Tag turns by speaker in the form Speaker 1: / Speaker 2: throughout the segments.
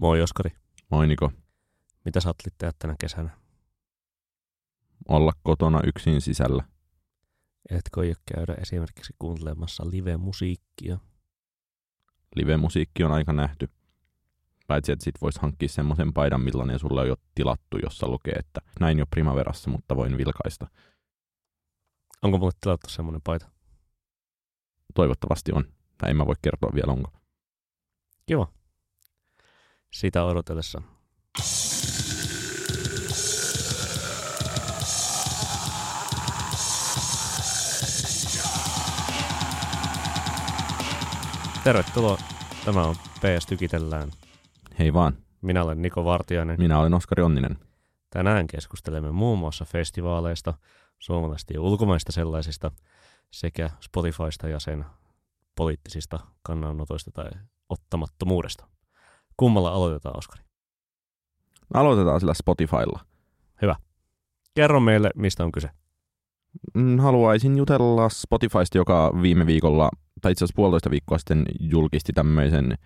Speaker 1: Moi Oskari.
Speaker 2: Moi Niko.
Speaker 1: Mitä sä ajattelit tehdä tänä kesänä?
Speaker 2: Olla kotona yksin sisällä.
Speaker 1: Etkö jo käydä esimerkiksi kuuntelemassa live-musiikkia?
Speaker 2: Live-musiikki on aika nähty. Paitsi, että sit vois hankkia semmoisen paidan, millainen sulle on jo tilattu, jossa lukee, että näin jo primaverassa, mutta voin vilkaista.
Speaker 1: Onko mulle tilattu semmoinen paita?
Speaker 2: Toivottavasti on. Tai en mä voi kertoa vielä onko.
Speaker 1: Kiva. Sitä odotellessa. Tervetuloa. Tämä on PS Tykitellään.
Speaker 2: Hei vaan.
Speaker 1: Minä olen Niko Vartiainen.
Speaker 2: Minä olen Oskari Onninen.
Speaker 1: Tänään keskustelemme muun muassa festivaaleista, suomalaisista ja ulkomaista sellaisista, sekä Spotifysta ja sen poliittisista kannanotoista tai ottamattomuudesta. Kummalla aloitetaan, Oskari?
Speaker 2: Aloitetaan sillä Spotifylla.
Speaker 1: Kerro meille, mistä on kyse.
Speaker 2: Mm, Haluaisin jutella Spotifysta, joka viime viikolla, tai itse asiassa puolitoista viikkoa sitten julkisti tämmöisen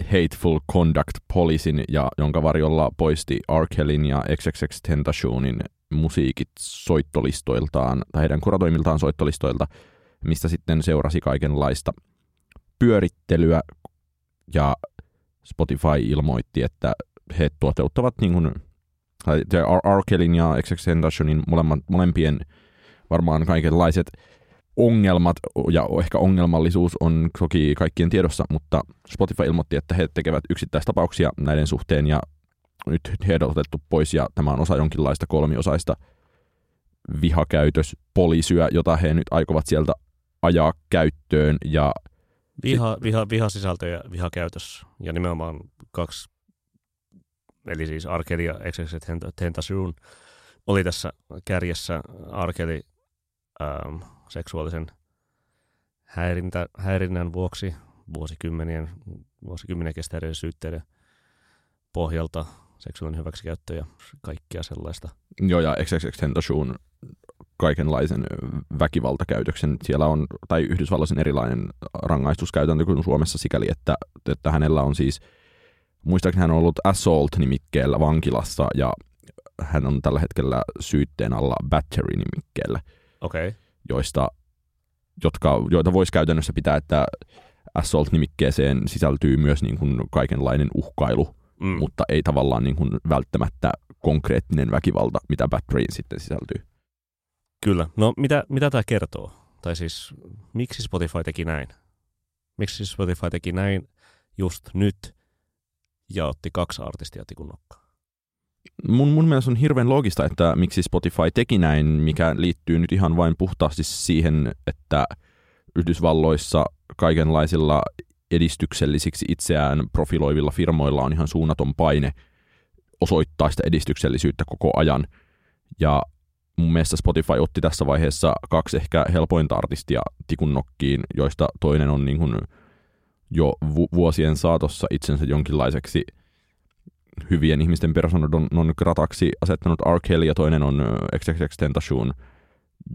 Speaker 2: Hateful Conduct Policyn, ja jonka varjolla poisti R. Kellyn ja XXX Tentationin musiikit soittolistoiltaan, tai heidän kuratoimiltaan soittolistoilta, mistä sitten seurasi kaikenlaista pyörittelyä, ja Spotify ilmoitti, että he toteuttavat niin kuin, tai R. Kellyn ja XX Tentationin molemmat, molempien varmaan kaikenlaiset ongelmat ja ehkä ongelmallisuus on toki kaikkien tiedossa, mutta Spotify ilmoitti, että he tekevät yksittäistapauksia näiden suhteen ja nyt heidät on otettu pois ja tämä on osa jonkinlaista kolmiosaista vihakäytöspolisyä, jota he nyt aikovat sieltä ajaa käyttöön ja
Speaker 1: Viha, viha, vihasisältö ja vihakäytös, ja nimenomaan kaksi, eli siis Arkeli ja XXX Tentacion oli tässä kärjessä Arkeli ähm, seksuaalisen häirintä, häirinnän vuoksi vuosikymmenien, vuosikymmenen kestäneiden syytteiden pohjalta seksuaalinen hyväksikäyttö ja kaikkea sellaista.
Speaker 2: Joo, ja XXX Tentacion kaikenlaisen väkivaltakäytöksen. Siellä on, tai Yhdysvalloissa on erilainen rangaistuskäytäntö kuin Suomessa sikäli, että, että hänellä on siis, muistaakseni hän on ollut assault-nimikkeellä vankilassa ja hän on tällä hetkellä syytteen alla battery-nimikkeellä.
Speaker 1: Okay.
Speaker 2: joista, jotka, joita voisi käytännössä pitää, että assault-nimikkeeseen sisältyy myös niin kuin kaikenlainen uhkailu,
Speaker 1: Mm.
Speaker 2: mutta ei tavallaan niin kuin välttämättä konkreettinen väkivalta, mitä batteryin sitten sisältyy.
Speaker 1: Kyllä. No mitä, mitä tämä kertoo? Tai siis miksi Spotify teki näin? Miksi Spotify teki näin just nyt ja otti kaksi artistia tikun?
Speaker 2: Mun, mun mielestä on hirveän loogista, että miksi Spotify teki näin, mikä liittyy nyt ihan vain puhtaasti siihen, että Yhdysvalloissa kaikenlaisilla edistyksellisiksi itseään profiloivilla firmoilla on ihan suunnaton paine osoittaa sitä edistyksellisyyttä koko ajan. Ja mun mielestä Spotify otti tässä vaiheessa kaksi ehkä helpointa artistia tikun nokkiin, joista toinen on niin kuin jo vu- vuosien saatossa itsensä jonkinlaiseksi hyvien ihmisten persona non grataksi asettanut R. Kelly ja toinen on XXX Tentacion,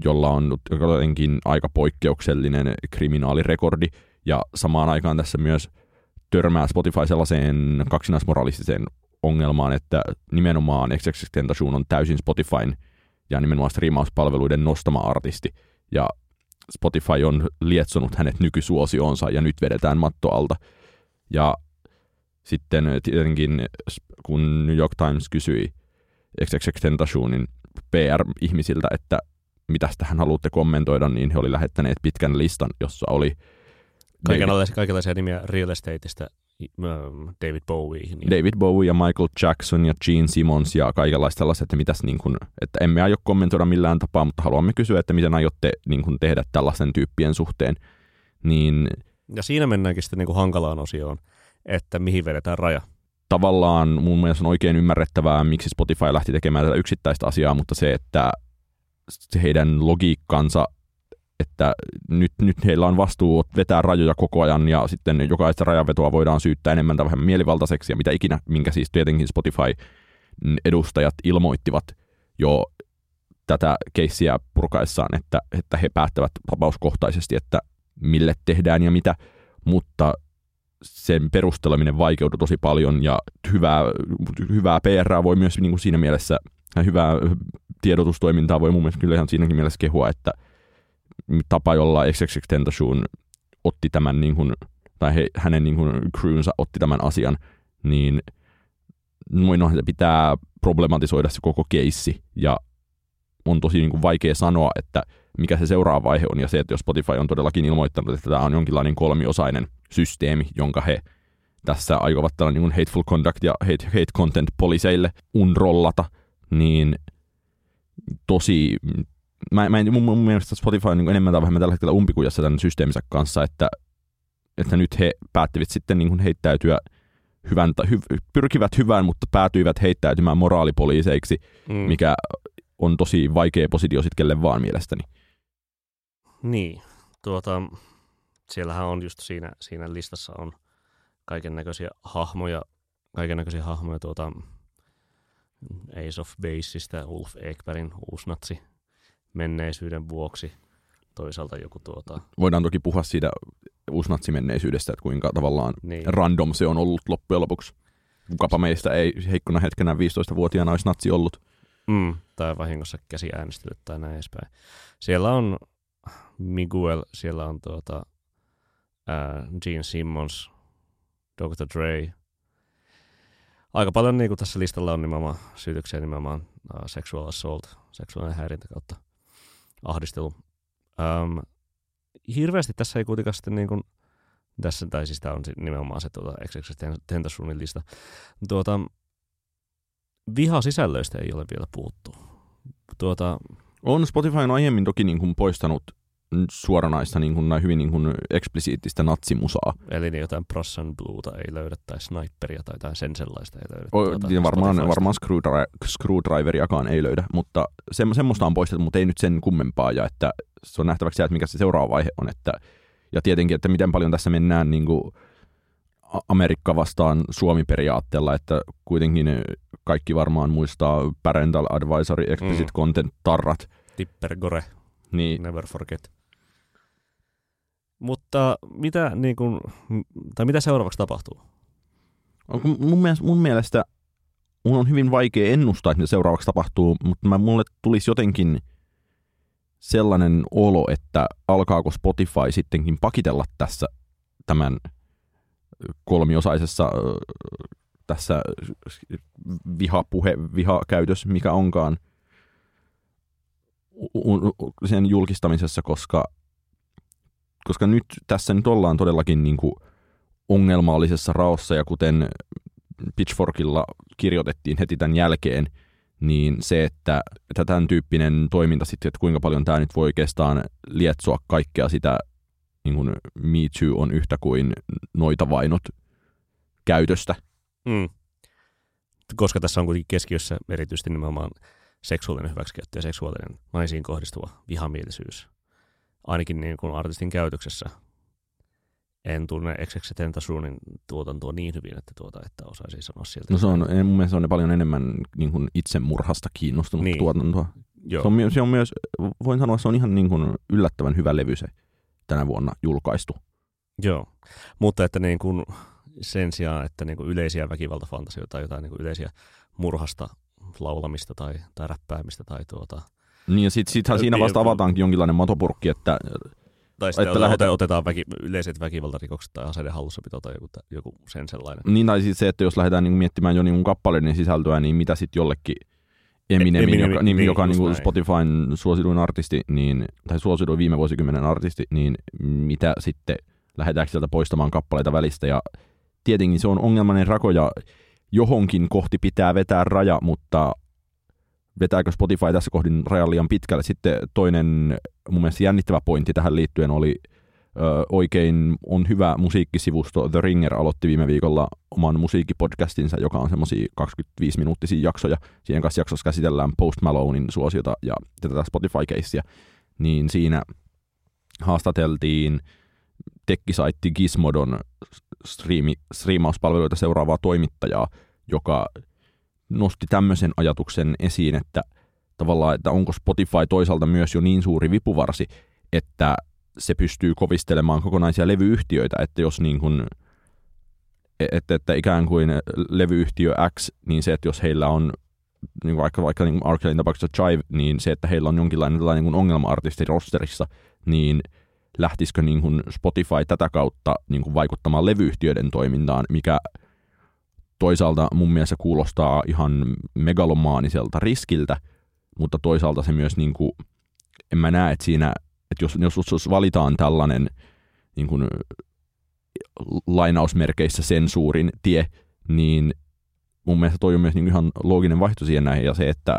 Speaker 2: jolla on jotenkin aika poikkeuksellinen kriminaalirekordi ja samaan aikaan tässä myös törmää Spotify sellaiseen kaksinaismoralistiseen ongelmaan, että nimenomaan XXX Tentacion on täysin Spotifyn ja nimenomaan striimauspalveluiden nostama artisti ja Spotify on lietsonut hänet nykysuosionsa ja nyt vedetään matto alta. Ja sitten tietenkin, kun New York Times kysyi XXX Tentacionin PR-ihmisiltä, että mitä tähän haluatte kommentoida, niin he oli lähettäneet pitkän listan, jossa oli
Speaker 1: Kaikenlaisia, kaikenlaisia nimiä real estateista David Bowie. Niin.
Speaker 2: David Bowie ja Michael Jackson ja Gene Simmons ja kaikenlaista sellaista, että, mitäs niin kuin, että emme aio kommentoida millään tapaa, mutta haluamme kysyä, että miten aiotte niin kuin tehdä tällaisen tyyppien suhteen. Niin
Speaker 1: Ja siinä mennäänkin sitten niin kuin hankalaan osioon, että mihin vedetään raja.
Speaker 2: tavallaan mun mielestä on oikein ymmärrettävää, miksi Spotify lähti tekemään tätä yksittäistä asiaa, mutta se, että heidän logiikkansa, että nyt, nyt heillä on vastuu vetää rajoja koko ajan ja sitten jokaista rajanvetoa voidaan syyttää enemmän tai vähemmän mielivaltaiseksi ja mitä ikinä, minkä siis tietenkin Spotify edustajat ilmoittivat jo tätä keissiä purkaessaan, että, että he päättävät tapauskohtaisesti, että mille tehdään ja mitä, mutta sen perusteleminen vaikeutui tosi paljon ja hyvää, hyvää PR voi myös niin kuin siinä mielessä, hyvää tiedotustoimintaa voi mun mielestä kyllä ihan siinäkin mielessä kehua, että tapa, jolla XXXTentacion otti tämän, niin kuin, tai he, hänen niin kuin, crewnsa otti tämän asian, niin noin se pitää problematisoida se koko keissi, ja on tosi niin kuin, vaikea sanoa, että mikä se seuraava vaihe on, ja se, että jos Spotify on todellakin ilmoittanut, että tämä on jonkinlainen kolmiosainen systeemi, jonka he tässä aikovat tällä niin hateful conduct ja hate, hate content poliseille unrollata, niin tosi mä, mä en, mun, mun mielestä Spotify on niin enemmän tai vähemmän tällä hetkellä umpikujassa tämän systeeminsä kanssa, että, että nyt he päättivät sitten niin heittäytyä hyvän, hy, pyrkivät hyvään, mutta päätyivät heittäytymään moraalipoliiseiksi, mm. mikä on tosi vaikea positio sitten kelle vaan mielestäni.
Speaker 1: Niin, tuota, siellähän on just siinä, siinä listassa on kaiken näköisiä hahmoja, kaiken näköisiä hahmoja tuota, Ace of Baseista, Ulf Ekbergin uusnatsi menneisyyden vuoksi. Toisaalta joku tuota...
Speaker 2: Voidaan toki puhua siitä uusnatsimenneisyydestä, että kuinka tavallaan niin. random se on ollut loppujen lopuksi. Kukapa meistä ei heikkona hetkenä 15-vuotiaana olisi natsi ollut.
Speaker 1: Mm, tai vahingossa käsi äänestetty tai näin edespäin. Siellä on Miguel, siellä on tuota, ää, Gene Simmons, Dr. Dre. Aika paljon niin kuin tässä listalla on nimenomaan syytöksiä nimenomaan uh, sexual assault, seksuaalinen häirintä kautta ahdistelu. Um, hirveästi tässä ei kuitenkaan sitten niin kuin, tässä, tai siis tämä on nimenomaan se tuota, XX Tentasuunin lista. Tuota, sisällöistä ei ole vielä puuttu. Tuota,
Speaker 2: on Spotify on aiemmin toki niin kuin poistanut suoranaista niin kuin, hyvin niin kuin eksplisiittistä natsimusaa.
Speaker 1: Eli niin jotain Prossan Bluuta ei löydä, tai Sniperia tai jotain sen sellaista ei löydä.
Speaker 2: O, tuota, niin varmaan, varmaan screwdri- Screwdriveriakaan ei löydä, mutta se, semmoista on poistettu, mutta ei nyt sen kummempaa, ja että se on nähtäväksi että mikä se seuraava vaihe on, että, ja tietenkin, että miten paljon tässä mennään niin kuin Amerikka vastaan Suomi-periaatteella, että kuitenkin kaikki varmaan muistaa Parental Advisory, Explicit mm. Content, tarrat.
Speaker 1: Tipper Gore, niin. never forget. Mutta mitä, niin kuin, tai mitä seuraavaksi tapahtuu?
Speaker 2: Mun mielestä, mun mielestä mun on hyvin vaikea ennustaa, että mitä seuraavaksi tapahtuu, mutta mä, mulle tulisi jotenkin sellainen olo, että alkaako Spotify sittenkin pakitella tässä tämän kolmiosaisessa tässä vihapuhe, vihakäytös, mikä onkaan sen julkistamisessa, koska koska nyt tässä nyt ollaan todellakin niin kuin ongelmallisessa raossa ja kuten Pitchforkilla kirjoitettiin heti tämän jälkeen, niin se, että, että tämän tyyppinen toiminta sitten, että kuinka paljon tämä nyt voi oikeastaan lietsoa kaikkea sitä, niin kuin Me Too on yhtä kuin noita vainot käytöstä. Mm.
Speaker 1: Koska tässä on kuitenkin keskiössä erityisesti nimenomaan seksuaalinen hyväksikäyttö ja seksuaalinen naisiin kohdistuva vihamielisyys ainakin niin kuin artistin käytöksessä. En tunne XX Tentasuunin tuotantoa niin hyvin, että, tuota, että osaisin sanoa sieltä.
Speaker 2: No se on, mun mielestä on paljon enemmän niin kuin itsemurhasta kiinnostunut niin. tuotantoa. Joo. Se, on, se on myös, voin sanoa, se on ihan niin kuin yllättävän hyvä levy se tänä vuonna julkaistu.
Speaker 1: Joo, mutta että niin kuin sen sijaan, että niin kuin yleisiä väkivaltafantasioita tai jotain niin kuin yleisiä murhasta laulamista tai, tai räppäämistä tai tuota,
Speaker 2: niin ja sit, sittenhän siinä vasta avataankin jonkinlainen matopurkki, että
Speaker 1: tai sitten että lähdetään... otetaan väki, yleiset väkivaltarikokset tai aseiden hallussapito tai joku, joku sen sellainen.
Speaker 2: Niin tai siis se, että jos lähdetään niin miettimään jo niin kappaleiden sisältöä, niin mitä sitten jollekin Eminem, Eminem joka, niin, joka on niin Spotifyn suosituin artisti, niin, tai suosituin viime vuosikymmenen artisti, niin mitä sitten lähdetäänkö sieltä poistamaan kappaleita välistä. Ja tietenkin se on ongelmainen rako ja johonkin kohti pitää vetää raja, mutta vetääkö Spotify tässä kohdin rajan liian pitkälle. Sitten toinen mun mielestä jännittävä pointti tähän liittyen oli ö, oikein on hyvä musiikkisivusto. The Ringer aloitti viime viikolla oman musiikkipodcastinsa, joka on semmoisia 25-minuuttisia jaksoja. Siihen kanssa jaksossa käsitellään Post Malonein suosiota ja tätä Spotify-keissiä. Niin siinä haastateltiin tekkisaitti Gizmodon striimi, striimauspalveluita seuraavaa toimittajaa, joka nosti tämmöisen ajatuksen esiin, että tavallaan, että onko Spotify toisaalta myös jo niin suuri vipuvarsi, että se pystyy kovistelemaan kokonaisia levyyhtiöitä, että jos niin kuin että, että ikään kuin levyyhtiö X, niin se, että jos heillä on niin vaikka, vaikka niin Arkelin tapauksessa Chive, niin se, että heillä on jonkinlainen tällainen niin ongelma-artisti rosterissa, niin lähtisikö niin kuin Spotify tätä kautta niin kuin vaikuttamaan levyyhtiöiden toimintaan, mikä toisaalta mun mielestä kuulostaa ihan megalomaaniselta riskiltä, mutta toisaalta se myös, niin kuin, en mä näe, että siinä, että jos, jos, jos valitaan tällainen niin kuin, lainausmerkeissä sensuurin tie, niin mun mielestä toi on myös niin ihan looginen vaihto siihen näihin, ja se, että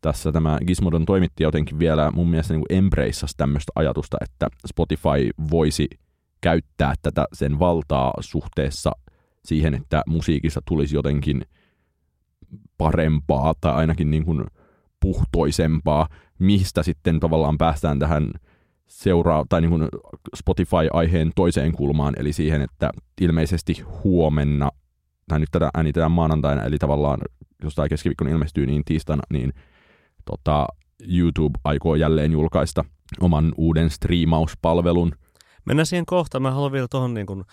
Speaker 2: tässä tämä Gizmodon toimittaja jotenkin vielä mun mielestä niin embraceasi tämmöistä ajatusta, että Spotify voisi käyttää tätä sen valtaa suhteessa siihen, että musiikissa tulisi jotenkin parempaa tai ainakin niin kuin puhtoisempaa, mistä sitten tavallaan päästään tähän seuraa tai niin kuin Spotify-aiheen toiseen kulmaan, eli siihen, että ilmeisesti huomenna, tai nyt tätä äänitetään maanantaina, eli tavallaan jos tämä keskiviikkona ilmestyy, niin tiistaina, niin tota, YouTube aikoo jälleen julkaista oman uuden striimauspalvelun.
Speaker 1: Mennään siihen kohtaan. Mä haluan vielä tuohon niin kuin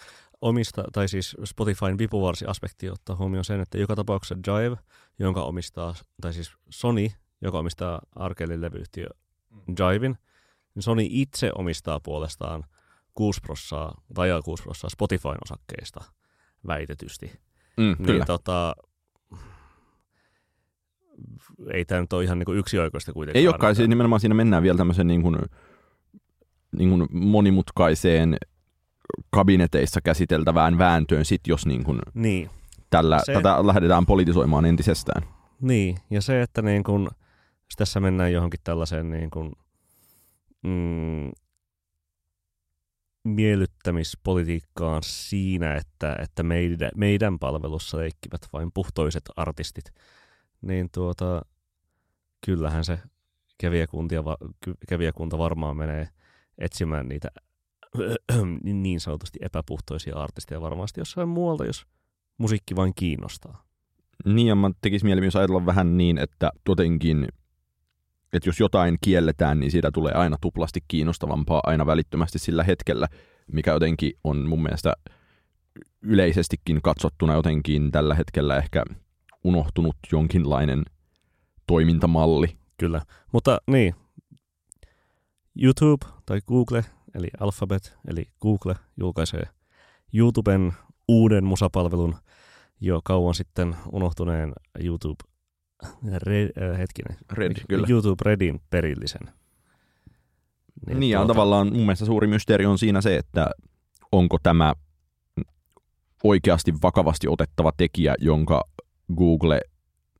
Speaker 1: omista, tai siis Spotifyn vipuvarsi-aspekti ottaa huomioon sen, että joka tapauksessa Jive, jonka omistaa, tai siis Sony, joka omistaa Arkelin levyyhtiö Jivein, niin Sony itse omistaa puolestaan 6 prossaa, vajaa 6 prossaa Spotifyn osakkeista väitetysti.
Speaker 2: Mm,
Speaker 1: niin
Speaker 2: kyllä.
Speaker 1: tota, ei tämä nyt ole ihan niin yksioikoista kuitenkaan.
Speaker 2: Ei olekaan, siis nimenomaan siinä mennään vielä tämmöisen niin kuin, niin kuin monimutkaiseen kabineteissa käsiteltävään vääntöön, sit jos niin kuin
Speaker 1: niin.
Speaker 2: tällä, se... tätä lähdetään politisoimaan entisestään.
Speaker 1: Niin, ja se, että niin kun, tässä mennään johonkin tällaiseen niin kun, mm, miellyttämispolitiikkaan siinä, että, että meidän, meidän palvelussa leikkivät vain puhtoiset artistit, niin tuota, kyllähän se kävijäkuntia, kävijäkunta varmaan menee etsimään niitä niin sanotusti epäpuhtoisia artisteja varmasti jossain muualta, jos musiikki vain kiinnostaa.
Speaker 2: Niin, ja mä tekisi mieli myös ajatella vähän niin, että jotenkin, että jos jotain kielletään, niin siitä tulee aina tuplasti kiinnostavampaa aina välittömästi sillä hetkellä, mikä jotenkin on mun mielestä yleisestikin katsottuna jotenkin tällä hetkellä ehkä unohtunut jonkinlainen toimintamalli.
Speaker 1: Kyllä, mutta niin, YouTube tai Google, eli Alphabet, eli Google, julkaisee YouTuben uuden musapalvelun jo kauan sitten unohtuneen YouTube Red, äh, hetkinen,
Speaker 2: Red, kyllä.
Speaker 1: YouTube Redin perillisen.
Speaker 2: Niin, niin tuota... ja tavallaan mun mielestä suuri mysteeri on siinä se, että onko tämä oikeasti vakavasti otettava tekijä, jonka Google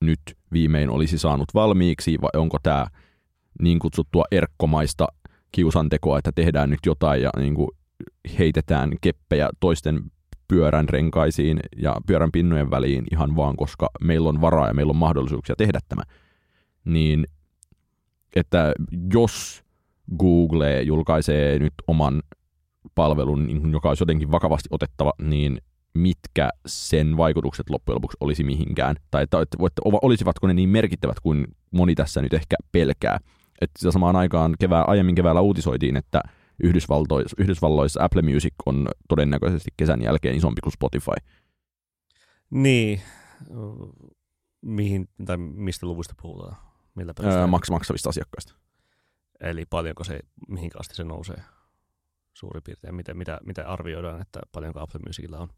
Speaker 2: nyt viimein olisi saanut valmiiksi, vai onko tämä niin kutsuttua erkkomaista kiusantekoa, että tehdään nyt jotain ja niin kuin heitetään keppejä toisten pyörän renkaisiin ja pyörän pinnojen väliin ihan vaan, koska meillä on varaa ja meillä on mahdollisuuksia tehdä tämä. Niin, että jos Google julkaisee nyt oman palvelun, niin joka olisi jotenkin vakavasti otettava, niin mitkä sen vaikutukset loppujen lopuksi olisi mihinkään, tai että, olisivatko ne niin merkittävät kuin moni tässä nyt ehkä pelkää. Että samaan aikaan kevää, aiemmin keväällä uutisoitiin, että Yhdysvaltoissa, Yhdysvalloissa Apple Music on todennäköisesti kesän jälkeen isompi kuin Spotify.
Speaker 1: Niin. Mihin, tai mistä luvuista puhutaan? Millä
Speaker 2: öö, maks, maksavista asiakkaista.
Speaker 1: Eli paljonko se, mihin asti se nousee suurin piirtein? Mitä, mitä, mitä arvioidaan, että paljonko Apple Musicilla on?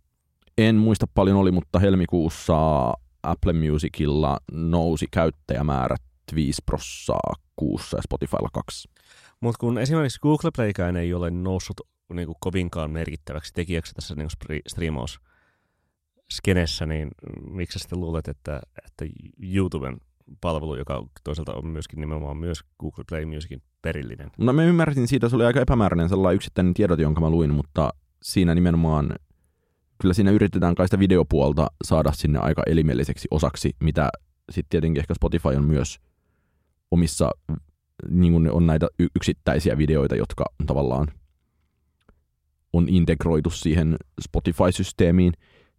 Speaker 2: En muista paljon oli, mutta helmikuussa Apple Musicilla nousi käyttäjämäärät 5 prossaa kuussa ja Spotifylla 2.
Speaker 1: Mutta kun esimerkiksi Google Playkään ei ole noussut niin kuin kovinkaan merkittäväksi tekijäksi tässä niin striimaus skenessä, niin miksi sitten luulet, että, että YouTuben palvelu, joka toisaalta on myöskin nimenomaan myös Google Play Musicin perillinen?
Speaker 2: No mä ymmärsin siitä, se oli aika epämääräinen sellainen yksittäinen tiedot, jonka mä luin, mutta siinä nimenomaan kyllä siinä yritetään kai sitä videopuolta saada sinne aika elimelliseksi osaksi, mitä sitten tietenkin ehkä Spotify on myös omissa, niin kuin on näitä yksittäisiä videoita, jotka tavallaan on integroitu siihen Spotify-systeemiin,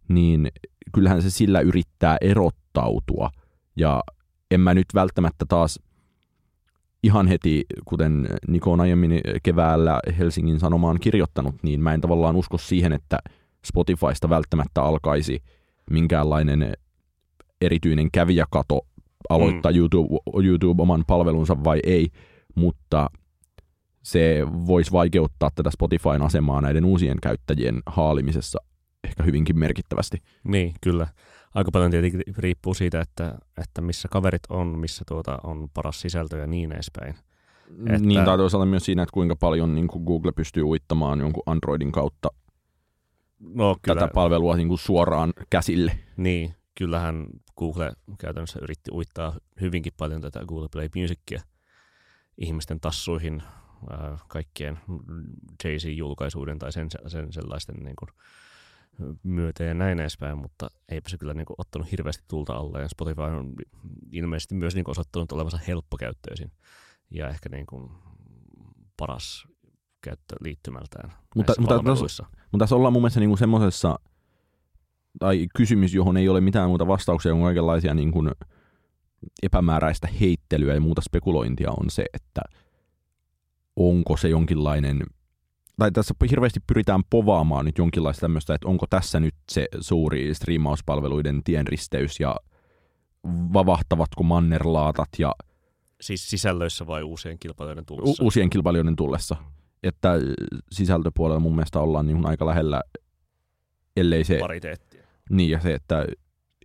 Speaker 2: niin kyllähän se sillä yrittää erottautua. Ja en mä nyt välttämättä taas ihan heti, kuten Niko on aiemmin keväällä Helsingin Sanomaan kirjoittanut, niin mä en tavallaan usko siihen, että Spotifysta välttämättä alkaisi minkäänlainen erityinen kävijäkato aloittaa mm. YouTube, YouTube oman palvelunsa vai ei, mutta se voisi vaikeuttaa tätä Spotifyn asemaa näiden uusien käyttäjien haalimisessa ehkä hyvinkin merkittävästi.
Speaker 1: Niin, kyllä. Aika paljon tietenkin riippuu siitä, että, että missä kaverit on, missä tuota on paras sisältö ja niin edespäin.
Speaker 2: Että... Niin, tai toisaalta myös siinä, että kuinka paljon niin kuin Google pystyy uittamaan jonkun Androidin kautta no, kyllä. tätä palvelua niin kuin suoraan käsille.
Speaker 1: Niin, kyllähän Google käytännössä yritti uittaa hyvinkin paljon tätä Google Play Musicia ihmisten tassuihin kaikkien Jay-Z-julkaisuuden tai sen, sen sellaisten niin kuin, myötä ja näin edespäin, mutta eipä se kyllä niin kuin, ottanut hirveästi tulta alle. Ja Spotify on ilmeisesti myös niin kuin, osoittanut olevansa helppokäyttöisin ja ehkä niin kuin, paras käyttö liittymältään mutta, mutta, tässä,
Speaker 2: mutta tässä ollaan mun mielestä niin kuin semmoisessa, tai kysymys, johon ei ole mitään muuta vastauksia kuin kaikenlaisia niin kuin epämääräistä heittelyä ja muuta spekulointia on se, että onko se jonkinlainen, tai tässä hirveästi pyritään povaamaan nyt jonkinlaista tämmöistä, että onko tässä nyt se suuri striimauspalveluiden tienristeys ja vavahtavatko mannerlaatat ja
Speaker 1: Siis sisällöissä vai uusien kilpailijoiden tullessa?
Speaker 2: U- uusien kilpailijoiden tullessa. Että sisältöpuolella mun mielestä ollaan niin aika lähellä, ellei se...
Speaker 1: Pariteettia.
Speaker 2: Niin, ja se, että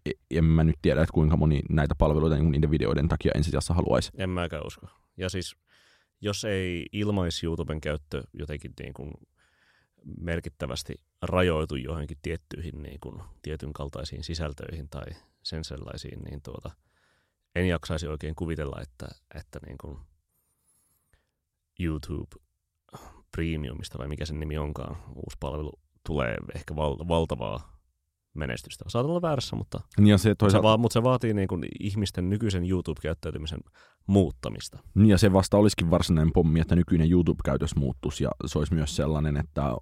Speaker 2: e, en mä nyt tiedä, että kuinka moni näitä palveluita niin niiden videoiden takia ensisijassa haluaisi.
Speaker 1: En mäkään usko. Ja siis jos ei ilmais YouTuben käyttö jotenkin niin kuin merkittävästi rajoitu johonkin tiettyihin niin kuin tietyn kaltaisiin sisältöihin tai sen sellaisiin, niin tuota, en jaksaisi oikein kuvitella, että, että niin kuin YouTube Premiumista vai mikä sen nimi onkaan, uusi palvelu tulee ehkä val- valtavaa menestystä. Saat olla väärässä, mutta,
Speaker 2: niin ja se, toisaalta...
Speaker 1: se, va- mutta se vaatii niin kuin ihmisten nykyisen YouTube-käyttäytymisen muuttamista.
Speaker 2: Niin ja se vasta olisikin varsinainen pommi, että nykyinen YouTube-käytös muuttuisi ja se olisi myös sellainen, että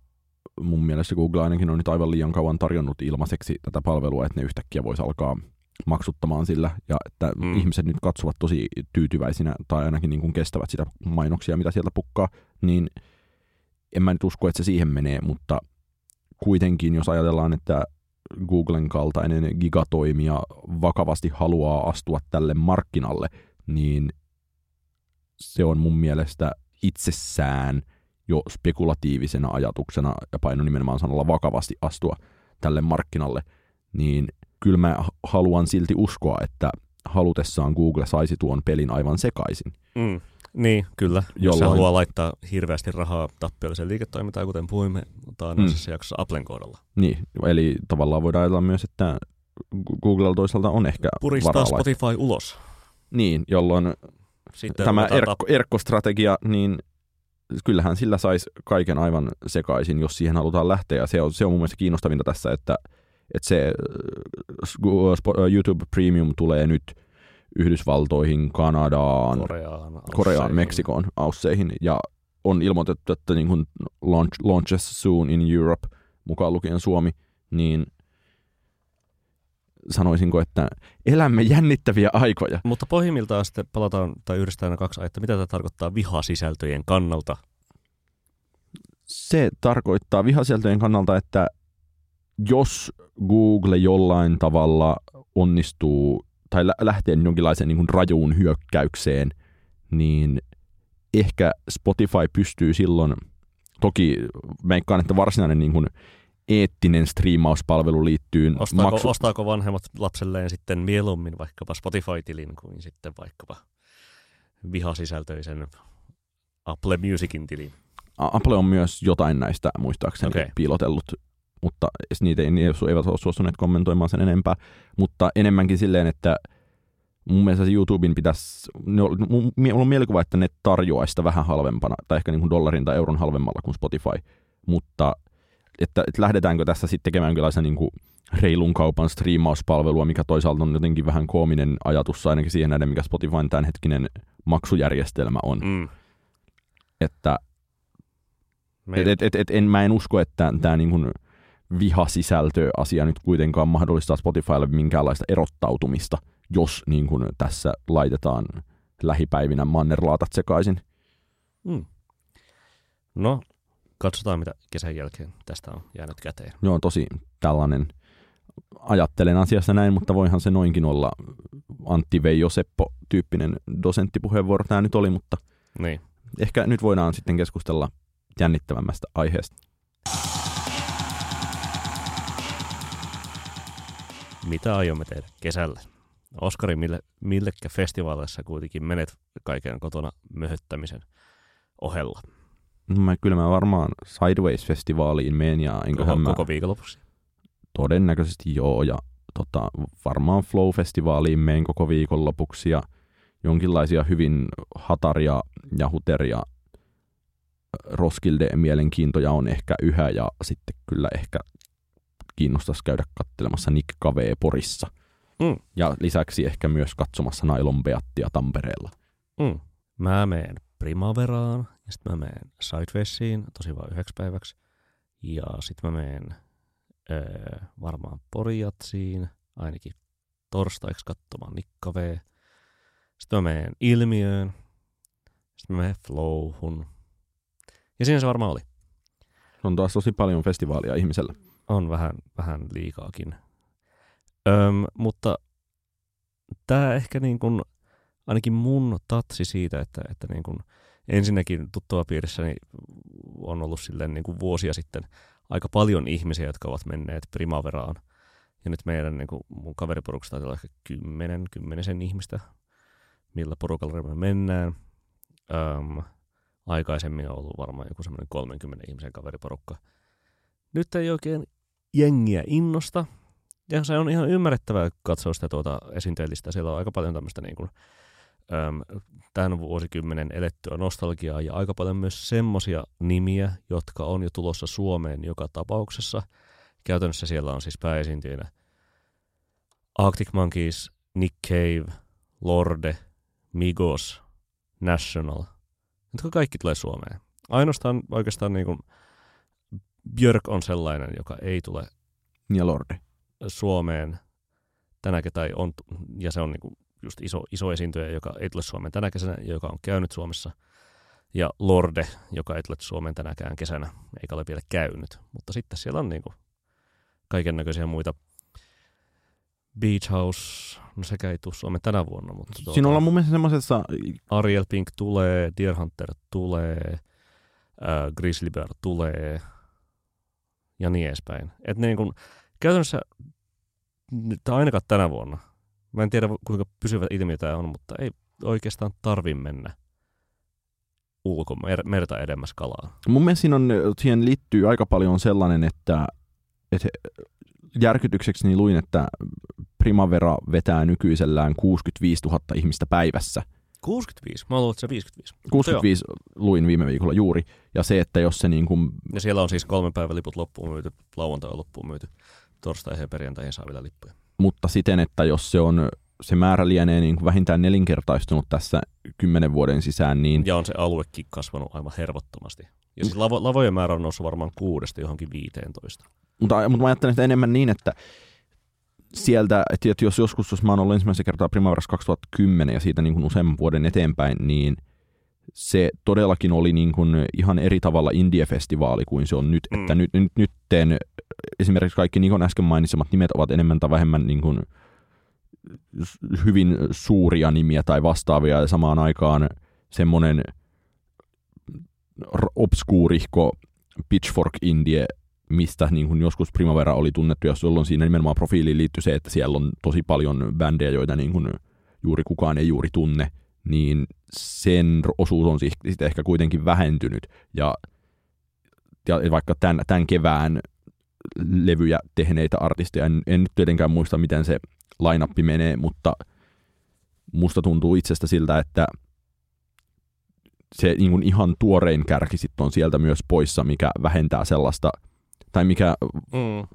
Speaker 2: mun mielestä Google ainakin on nyt aivan liian kauan tarjonnut ilmaiseksi tätä palvelua, että ne yhtäkkiä voisi alkaa maksuttamaan sillä ja että mm. ihmiset nyt katsovat tosi tyytyväisinä tai ainakin niin kuin kestävät sitä mainoksia, mitä sieltä pukkaa, niin en mä nyt usko, että se siihen menee, mutta kuitenkin jos ajatellaan, että Googlen kaltainen gigatoimija vakavasti haluaa astua tälle markkinalle, niin se on mun mielestä itsessään jo spekulatiivisena ajatuksena ja paino nimenomaan sanalla vakavasti astua tälle markkinalle, niin kyllä mä haluan silti uskoa, että halutessaan Google saisi tuon pelin aivan sekaisin.
Speaker 1: Mm. Niin, kyllä. Jolloin... Jos se haluaa laittaa hirveästi rahaa tappiolliseen liiketoimintaan, kuten puhuimme taannoisessa mm. jaksossa Applen kohdalla.
Speaker 2: Niin, eli tavallaan voidaan ajatella myös, että Googlella toisaalta on ehkä
Speaker 1: Puristaa varaa Spotify laittaa. ulos.
Speaker 2: Niin, jolloin Sitten tämä erkko, erkkostrategia, niin kyllähän sillä saisi kaiken aivan sekaisin, jos siihen halutaan lähteä. Ja se on, se on mun mielestä kiinnostavinta tässä, että, että se äh, YouTube Premium tulee nyt – Yhdysvaltoihin, Kanadaan,
Speaker 1: Koreaan,
Speaker 2: Koreaan Meksikoon, Ausseihin ja on ilmoitettu, että niin kuin launch, launches soon in Europe, mukaan lukien Suomi, niin sanoisinko, että elämme jännittäviä aikoja.
Speaker 1: Mutta pohjimmiltaan sitten palataan tai yhdistetään kaksi ajatta. Mitä tämä tarkoittaa vihasisältöjen kannalta?
Speaker 2: Se tarkoittaa vihasisältöjen kannalta, että jos Google jollain tavalla onnistuu tai lähtee jonkinlaiseen niin kuin rajuun hyökkäykseen, niin ehkä Spotify pystyy silloin, toki meikkaan, että varsinainen niin kuin eettinen striimauspalvelu liittyy
Speaker 1: ostaako, maksu... ostaako vanhemmat lapselleen sitten mieluummin vaikkapa Spotify-tilin kuin sitten vaikkapa vihasisältöisen Apple Musicin tilin?
Speaker 2: Apple on myös jotain näistä muistaakseni okay. piilotellut mutta niitä ei, ne eivät ole suostuneet kommentoimaan sen enempää, mutta enemmänkin silleen, että mun mielestä YouTuben pitäisi, mulla on mielikuva, että ne tarjoaisi sitä vähän halvempana, tai ehkä niin kuin dollarin tai euron halvemmalla kuin Spotify, mutta että, että lähdetäänkö tässä sitten tekemään jonkinlaisen niin kuin reilun kaupan striimauspalvelua, mikä toisaalta on jotenkin vähän koominen ajatus ainakin siihen näiden, mikä Spotifyn tämänhetkinen maksujärjestelmä on. Mm. Että et, et, et, et, en, mä en usko, että tämä niin kuin vihasisältö-asia nyt kuitenkaan mahdollistaa Spotifylle minkäänlaista erottautumista, jos niin kuin tässä laitetaan lähipäivinä mannerlaatat sekaisin.
Speaker 1: Mm. No, katsotaan, mitä kesän jälkeen tästä on jäänyt käteen.
Speaker 2: Joo, tosi tällainen, ajattelen asiassa näin, mutta voihan se noinkin olla Antti Veijo Seppo-tyyppinen dosenttipuheenvuoro tämä nyt oli, mutta
Speaker 1: Niin.
Speaker 2: ehkä nyt voidaan sitten keskustella jännittävämmästä aiheesta.
Speaker 1: Mitä aiomme tehdä kesällä? Oskari, mille, millekä festivaaleissa kuitenkin menet kaiken kotona möhöttämisen ohella?
Speaker 2: No Mä, kyllä mä varmaan Sideways-festivaaliin menen ja enköhän
Speaker 1: Koko,
Speaker 2: mä
Speaker 1: koko viikonlopuksi.
Speaker 2: todennäköisesti joo ja tota, varmaan Flow-festivaaliin menen koko viikonlopuksi ja jonkinlaisia hyvin hataria ja huteria Roskilde mielenkiintoja on ehkä yhä ja sitten kyllä ehkä kiinnostaisi käydä katselemassa Nick Cavee Porissa.
Speaker 1: Mm.
Speaker 2: Ja lisäksi ehkä myös katsomassa Nailon Beattia Tampereella.
Speaker 1: Mm. Mä menen Primaveraan ja sitten mä menen Sidewaysiin tosi vain yhdeksi päiväksi. Ja sitten mä menen öö, varmaan Porijatsiin ainakin torstaiksi katsomaan Nikkavee. Sitten mä menen Ilmiöön. Sitten mä menen Flowhun. Ja siinä se varmaan oli.
Speaker 2: On taas tosi paljon festivaalia ihmisellä.
Speaker 1: On vähän, vähän liikaakin. Öm, mutta tämä ehkä niin kuin, ainakin mun tatsi siitä, että, että niin kuin ensinnäkin tuttua piirissäni on ollut silleen niin kuin vuosia sitten aika paljon ihmisiä, jotka ovat menneet Primaveraan. Ja nyt meidän niin kuin mun kaveriporukasta olla ehkä kymmenen, kymmenisen ihmistä, millä porukalla me mennään. Öm, aikaisemmin on ollut varmaan joku semmoinen 30 ihmisen kaveriporukka. Nyt ei oikein jengiä innosta. Ja se on ihan ymmärrettävää katsoa sitä tuota esiintyjälistä. Siellä on aika paljon tämmöistä niin kuin, äm, tämän vuosikymmenen elettyä nostalgiaa ja aika paljon myös semmosia nimiä, jotka on jo tulossa Suomeen joka tapauksessa. Käytännössä siellä on siis pääesiintyjinä Arctic Monkeys, Nick Cave, Lorde, Migos, National, jotka kaikki tulee Suomeen. Ainoastaan oikeastaan niin kuin Björk on sellainen, joka ei tule
Speaker 2: Ja Lorde.
Speaker 1: Suomeen tänä tai on, ja se on niinku just iso, iso esiintyjä, joka ei tule Suomeen tänä kesänä, joka on käynyt Suomessa. Ja Lorde, joka ei tule Suomeen tänäkään kesänä, eikä ole vielä käynyt. Mutta sitten siellä on niinku kaiken näköisiä muita. Beach House, no sekä ei tule Suomeen tänä vuonna, mutta tuota,
Speaker 2: Siinä ollaan mun mielestä semmoisessa,
Speaker 1: Ariel Pink tulee, Deer Hunter tulee, äh, Grizzly Bear tulee ja niin edespäin. Et niin kun, käytännössä, tai ainakaan tänä vuonna, mä en tiedä kuinka pysyvä ilmiö tämä on, mutta ei oikeastaan tarvi mennä ulkomerta edemmäs kalaa.
Speaker 2: mun mielestä siinä on, siihen liittyy aika paljon sellainen, että, että järkytykseksi niin luin, että Primavera vetää nykyisellään 65 000 ihmistä päivässä.
Speaker 1: 65, mä luulen, että se 55.
Speaker 2: 65 luin viime viikolla juuri. Ja se, että jos se niin kuin,
Speaker 1: Ja siellä on siis kolmen päivän liput loppuun myyty, lauantai on loppuun myyty, torstaihin ja perjantaihin saa vielä lippuja.
Speaker 2: mutta siten, että jos se on se määrä lienee niin kuin vähintään nelinkertaistunut tässä kymmenen vuoden sisään, niin
Speaker 1: Ja on se aluekin kasvanut aivan hervottomasti. Ja siis lavo, lavojen määrä on noussut varmaan kuudesta johonkin 15.
Speaker 2: Mutta, mutta mä ajattelen sitä enemmän niin, että sieltä, että että jos joskus, jos mä oon ollut ensimmäisen kertaa Primaverassa 2010 ja siitä niin kuin useamman vuoden eteenpäin, niin se todellakin oli niin kuin ihan eri tavalla indie-festivaali kuin se on nyt.
Speaker 1: Mm.
Speaker 2: Että nyt, nyt, nytten esimerkiksi kaikki Nikon äsken mainitsemat nimet ovat enemmän tai vähemmän niin kuin hyvin suuria nimiä tai vastaavia ja samaan aikaan semmoinen obskuurihko pitchfork indie mistä niin kuin joskus Primavera oli tunnettu, ja jolloin siinä nimenomaan profiiliin liittyy se, että siellä on tosi paljon bändejä, joita niin kuin juuri kukaan ei juuri tunne, niin sen osuus on sitten ehkä kuitenkin vähentynyt. Ja, ja vaikka tämän, tämän kevään levyjä tehneitä artisteja, en, en nyt tietenkään muista, miten se lainappi menee, mutta musta tuntuu itsestä siltä, että se niin kuin ihan tuorein kärki sit on sieltä myös poissa, mikä vähentää sellaista tai mikä...
Speaker 1: Mm.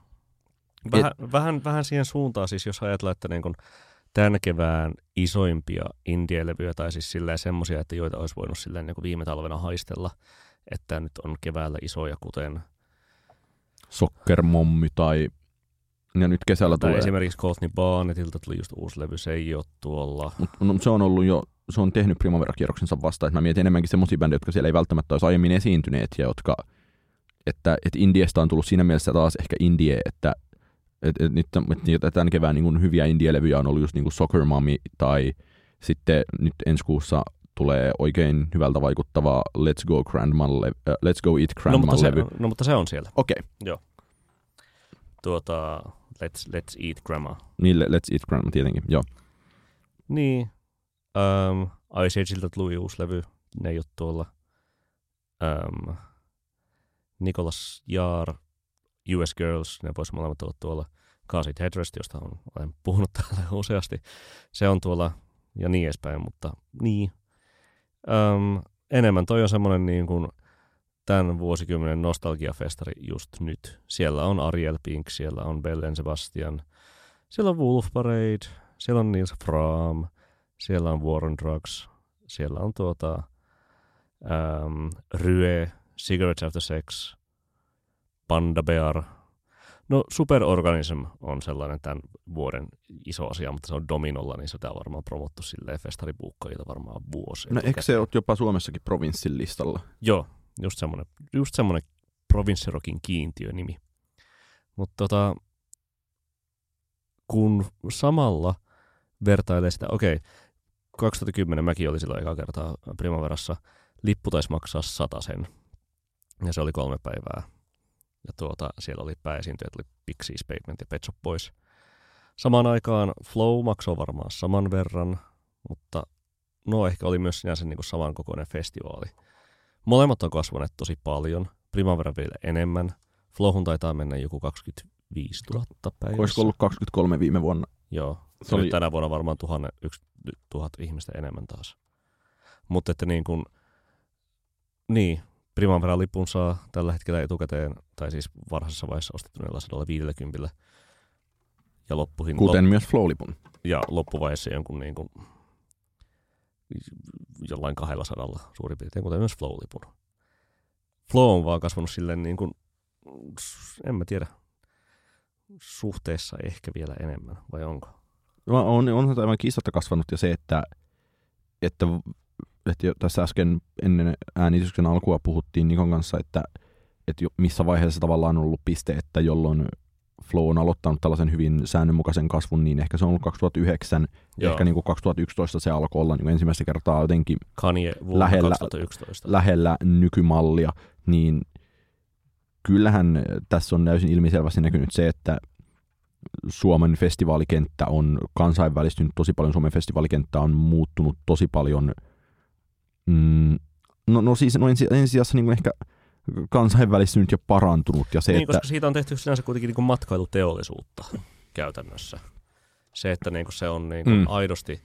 Speaker 1: Vähän, Et... vähän, vähän siihen suuntaan siis, jos ajatellaan, että niin kun tämän kevään isoimpia indie-levyjä, tai siis silleen semmoisia, että joita olisi voinut silleen niin viime talvena haistella, että nyt on keväällä isoja, kuten...
Speaker 2: Soccer-mommy tai... Ja nyt kesällä
Speaker 1: tai
Speaker 2: tulee...
Speaker 1: esimerkiksi Courtney Barnettilta tuli just uusi levy, se ei ole tuolla.
Speaker 2: Mut, no, se on ollut jo, se on tehnyt Primavera-kierroksensa vasta, että mä mietin enemmänkin semmoisia bändejä, jotka siellä ei välttämättä olisi aiemmin esiintyneet ja jotka että, että Indiesta on tullut siinä mielessä taas ehkä indie, että et, et nyt et, tämän kevään niin kuin hyviä indie-levyjä on ollut just niin kuin Soccer Mommy tai sitten nyt ensi kuussa tulee oikein hyvältä vaikuttava Let's Go Grandma levy, uh, Let's Go Eat Grandma
Speaker 1: no, mutta
Speaker 2: levy.
Speaker 1: Se, no mutta se on siellä.
Speaker 2: Okei. Okay.
Speaker 1: Joo. Tuota, let's, let's Eat Grandma.
Speaker 2: Niin, Let's Eat Grandma tietenkin, joo.
Speaker 1: Niin. Um, Ice Ageilta tuli uusi levy. Ne ei ole tuolla. Um, Nicholas Jaar, US Girls, ne voisi molemmat olla tuolla. Kaasit Headrest, josta on, olen puhunut täällä useasti. Se on tuolla ja niin edespäin, mutta niin. Um, enemmän toi on semmoinen niin kuin tämän vuosikymmenen nostalgiafestari just nyt. Siellä on Ariel Pink, siellä on Bellen Sebastian, siellä on Wolf Parade, siellä on Nils Fram, siellä on Warren Drugs, siellä on tuota um, Rye, Cigarettes After Sex, Panda Bear. No Superorganism on sellainen tämän vuoden iso asia, mutta se on Dominolla, niin sitä on varmaan promottu silleen festaripuukkajilta varmaan vuosi.
Speaker 2: No eikö se ole jopa Suomessakin provinssin listalla?
Speaker 1: Joo, just semmoinen, just semmoinen provinssirokin kiintiönimi. Mutta tota, kun samalla vertailee sitä, okei, okay, 2010 mäkin oli silloin eka kertaa Primaverassa, lippu taisi maksaa sen. ja se oli kolme päivää. Ja tuota, siellä oli pääesiintyjät, oli Pixie, Pavement ja Pet Shop Boys. Samaan aikaan Flow maksoi varmaan saman verran, mutta no ehkä oli myös sinänsä niin kuin samankokoinen festivaali. Molemmat on kasvaneet tosi paljon, Primavera vielä enemmän. Flowhun taitaa mennä joku 25 000 päivässä.
Speaker 2: Olisiko ollut 23 viime vuonna?
Speaker 1: Joo, se oli... tänä vuonna varmaan tuhanne, yksi, tuhat ihmistä enemmän taas. Mutta että niin kuin, niin, Primavera lipun saa tällä hetkellä etukäteen, tai siis varhaisessa vaiheessa ostettuneella 150. Ja loppuhin,
Speaker 2: Kuten lop... myös Flow-lipun.
Speaker 1: Ja loppuvaiheessa jonkun niin kuin, jollain kahdella sadalla suurin piirtein, kuten myös Flow-lipun. Flow on vaan kasvanut silleen niin kuin, en mä tiedä, suhteessa ehkä vielä enemmän, vai onko?
Speaker 2: On, on aivan kiistatta kasvanut ja se, että, että, että tässä äsken ennen äänityksen alkua puhuttiin Nikon kanssa, että, että missä vaiheessa tavallaan on ollut piste, että jolloin Flow on aloittanut tällaisen hyvin säännönmukaisen kasvun, niin ehkä se on ollut 2009, Joo. ehkä niin kuin 2011 se alkoi olla niin ensimmäistä kertaa jotenkin
Speaker 1: Kanye
Speaker 2: lähellä,
Speaker 1: 2011.
Speaker 2: lähellä nykymallia, niin kyllähän tässä on täysin ilmiselvästi näkynyt se, että Suomen festivaalikenttä on kansainvälistynyt tosi paljon, Suomen festivaalikenttä on muuttunut tosi paljon, mm, no, no siis no ensi, ensisijassa niin ehkä kansainvälistynyt ja parantunut. Ja se,
Speaker 1: niin,
Speaker 2: että...
Speaker 1: koska siitä on tehty sinänsä kuitenkin niin matkailuteollisuutta käytännössä. Se, että niin kuin se on niin kuin mm. aidosti